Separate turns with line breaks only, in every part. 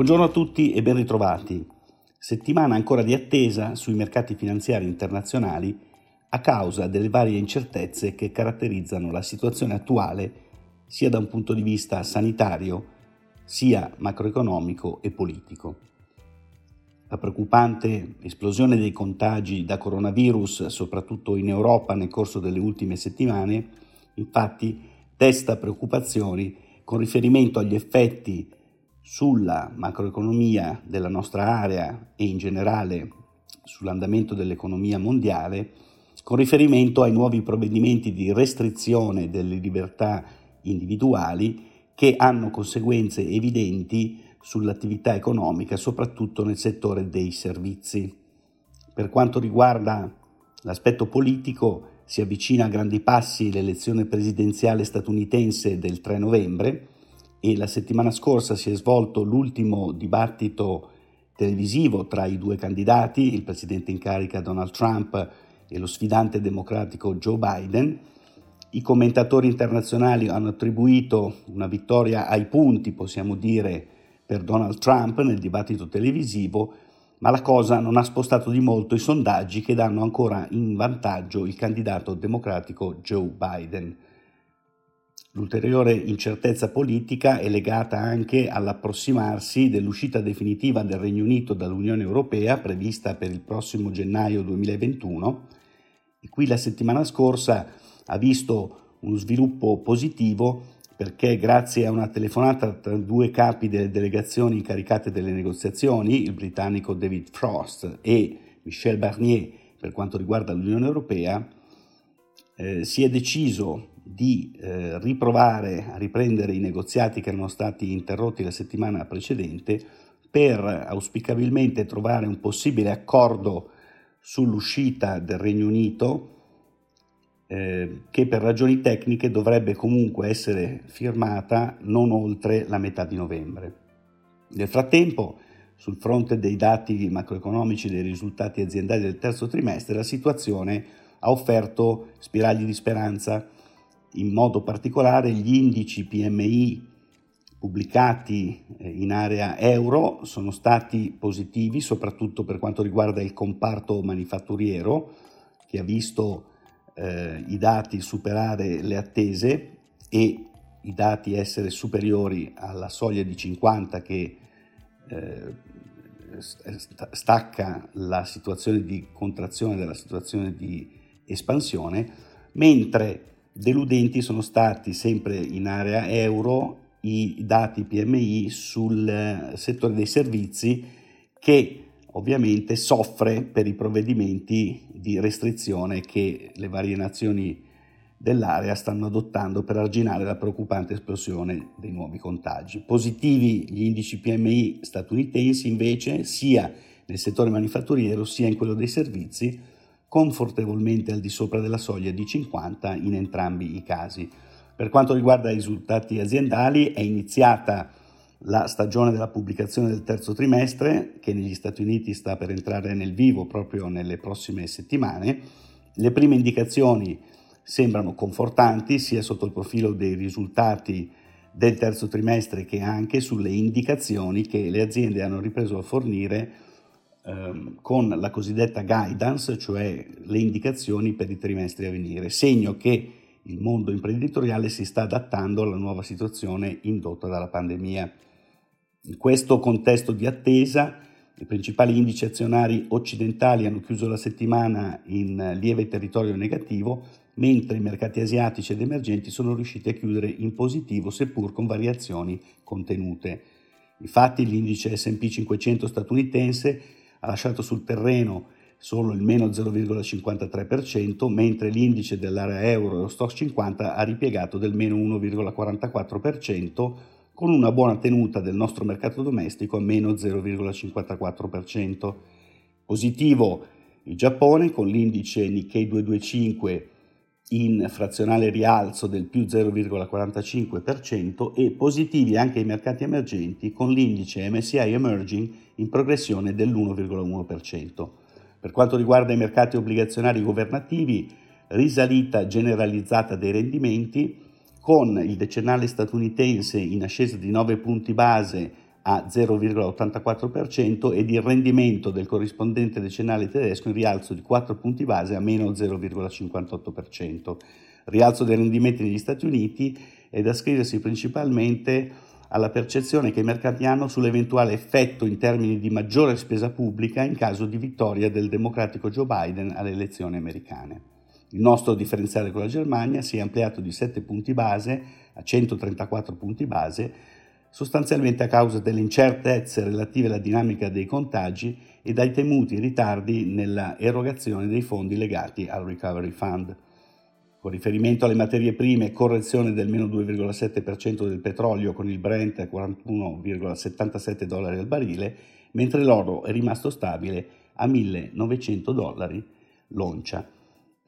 Buongiorno a tutti e ben ritrovati. Settimana ancora di attesa sui mercati finanziari internazionali a causa delle varie incertezze che caratterizzano la situazione attuale sia da un punto di vista sanitario sia macroeconomico e politico. La preoccupante esplosione dei contagi da coronavirus, soprattutto in Europa nel corso delle ultime settimane, infatti desta preoccupazioni con riferimento agli effetti sulla macroeconomia della nostra area e in generale sull'andamento dell'economia mondiale, con riferimento ai nuovi provvedimenti di restrizione delle libertà individuali che hanno conseguenze evidenti sull'attività economica, soprattutto nel settore dei servizi. Per quanto riguarda l'aspetto politico, si avvicina a grandi passi l'elezione presidenziale statunitense del 3 novembre e la settimana scorsa si è svolto l'ultimo dibattito televisivo tra i due candidati, il presidente in carica Donald Trump e lo sfidante democratico Joe Biden. I commentatori internazionali hanno attribuito una vittoria ai punti, possiamo dire, per Donald Trump nel dibattito televisivo, ma la cosa non ha spostato di molto i sondaggi che danno ancora in vantaggio il candidato democratico Joe Biden. L'ulteriore incertezza politica è legata anche all'approssimarsi dell'uscita definitiva del Regno Unito dall'Unione Europea prevista per il prossimo gennaio 2021 e qui la settimana scorsa ha visto uno sviluppo positivo perché grazie a una telefonata tra due capi delle delegazioni incaricate delle negoziazioni, il britannico David Frost e Michel Barnier per quanto riguarda l'Unione Europea, eh, si è deciso di eh, riprovare a riprendere i negoziati che erano stati interrotti la settimana precedente per auspicabilmente trovare un possibile accordo sull'uscita del Regno Unito eh, che per ragioni tecniche dovrebbe comunque essere firmata non oltre la metà di novembre. Nel frattempo, sul fronte dei dati macroeconomici dei risultati aziendali del terzo trimestre, la situazione ha offerto spiragli di speranza, in modo particolare gli indici PMI pubblicati eh, in area euro sono stati positivi, soprattutto per quanto riguarda il comparto manifatturiero, che ha visto eh, i dati superare le attese e i dati essere superiori alla soglia di 50 che eh, stacca la situazione di contrazione dalla situazione di espansione, mentre deludenti sono stati sempre in area euro i dati PMI sul settore dei servizi che ovviamente soffre per i provvedimenti di restrizione che le varie nazioni dell'area stanno adottando per arginare la preoccupante esplosione dei nuovi contagi. Positivi gli indici PMI statunitensi invece sia nel settore manifatturiero sia in quello dei servizi, confortevolmente al di sopra della soglia di 50 in entrambi i casi. Per quanto riguarda i risultati aziendali è iniziata la stagione della pubblicazione del terzo trimestre, che negli Stati Uniti sta per entrare nel vivo proprio nelle prossime settimane. Le prime indicazioni sembrano confortanti sia sotto il profilo dei risultati del terzo trimestre che anche sulle indicazioni che le aziende hanno ripreso a fornire ehm, con la cosiddetta guidance, cioè le indicazioni per i trimestri a venire, segno che il mondo imprenditoriale si sta adattando alla nuova situazione indotta dalla pandemia. In questo contesto di attesa, i principali indici azionari occidentali hanno chiuso la settimana in lieve territorio negativo, mentre i mercati asiatici ed emergenti sono riusciti a chiudere in positivo, seppur con variazioni contenute. Infatti l'indice SP 500 statunitense ha lasciato sul terreno solo il meno 0,53%, mentre l'indice dell'area euro e lo stock 50 ha ripiegato del meno 1,44%, con una buona tenuta del nostro mercato domestico a meno 0,54%. Positivo il Giappone con l'indice Nikkei 225 in frazionale rialzo del più 0,45% e positivi anche i mercati emergenti con l'indice MSI Emerging in progressione dell'1,1%. Per quanto riguarda i mercati obbligazionari governativi, risalita generalizzata dei rendimenti, con il decennale statunitense in ascesa di 9 punti base a 0,84% ed il rendimento del corrispondente decennale tedesco in rialzo di 4 punti base a meno 0,58%. Rialzo dei rendimenti negli Stati Uniti è da scriversi principalmente alla percezione che i mercati hanno sull'eventuale effetto in termini di maggiore spesa pubblica in caso di vittoria del democratico Joe Biden alle elezioni americane. Il nostro differenziale con la Germania si è ampliato di 7 punti base a 134 punti base, sostanzialmente a causa delle incertezze relative alla dinamica dei contagi e dai temuti ritardi nella erogazione dei fondi legati al Recovery Fund. Con riferimento alle materie prime, correzione del meno 2,7% del petrolio con il Brent a 41,77 dollari al barile, mentre l'oro è rimasto stabile a 1900 dollari l'oncia.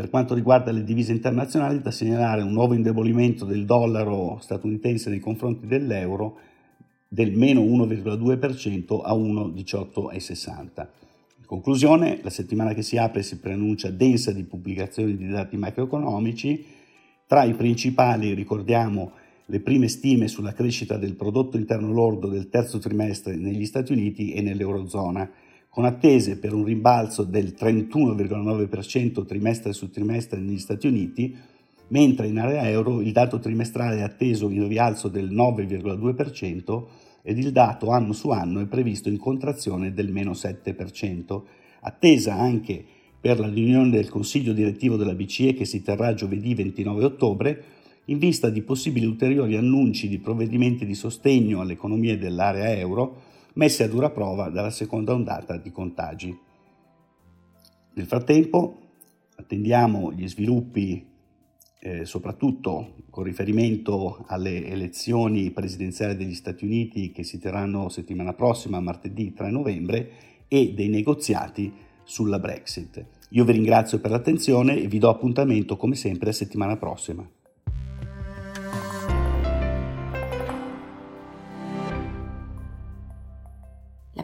Per quanto riguarda le divise internazionali, da segnalare un nuovo indebolimento del dollaro statunitense nei confronti dell'euro del meno 1,2% a 1,1860 conclusione, la settimana che si apre si preannuncia densa di pubblicazioni di dati macroeconomici. Tra i principali ricordiamo le prime stime sulla crescita del prodotto interno lordo del terzo trimestre negli Stati Uniti e nell'Eurozona, con attese per un rimbalzo del 31,9% trimestre su trimestre negli Stati Uniti, mentre in area euro il dato trimestrale è atteso in rialzo del 9,2% ed il dato anno su anno è previsto in contrazione del meno 7%, attesa anche per la riunione del Consiglio direttivo della BCE che si terrà giovedì 29 ottobre, in vista di possibili ulteriori annunci di provvedimenti di sostegno alle economie dell'area euro messe a dura prova dalla seconda ondata di contagi. Nel frattempo attendiamo gli sviluppi eh, soprattutto con riferimento alle elezioni presidenziali degli Stati Uniti che si terranno settimana prossima, martedì 3 novembre, e dei negoziati sulla Brexit. Io vi ringrazio per l'attenzione e vi do appuntamento come sempre la settimana prossima.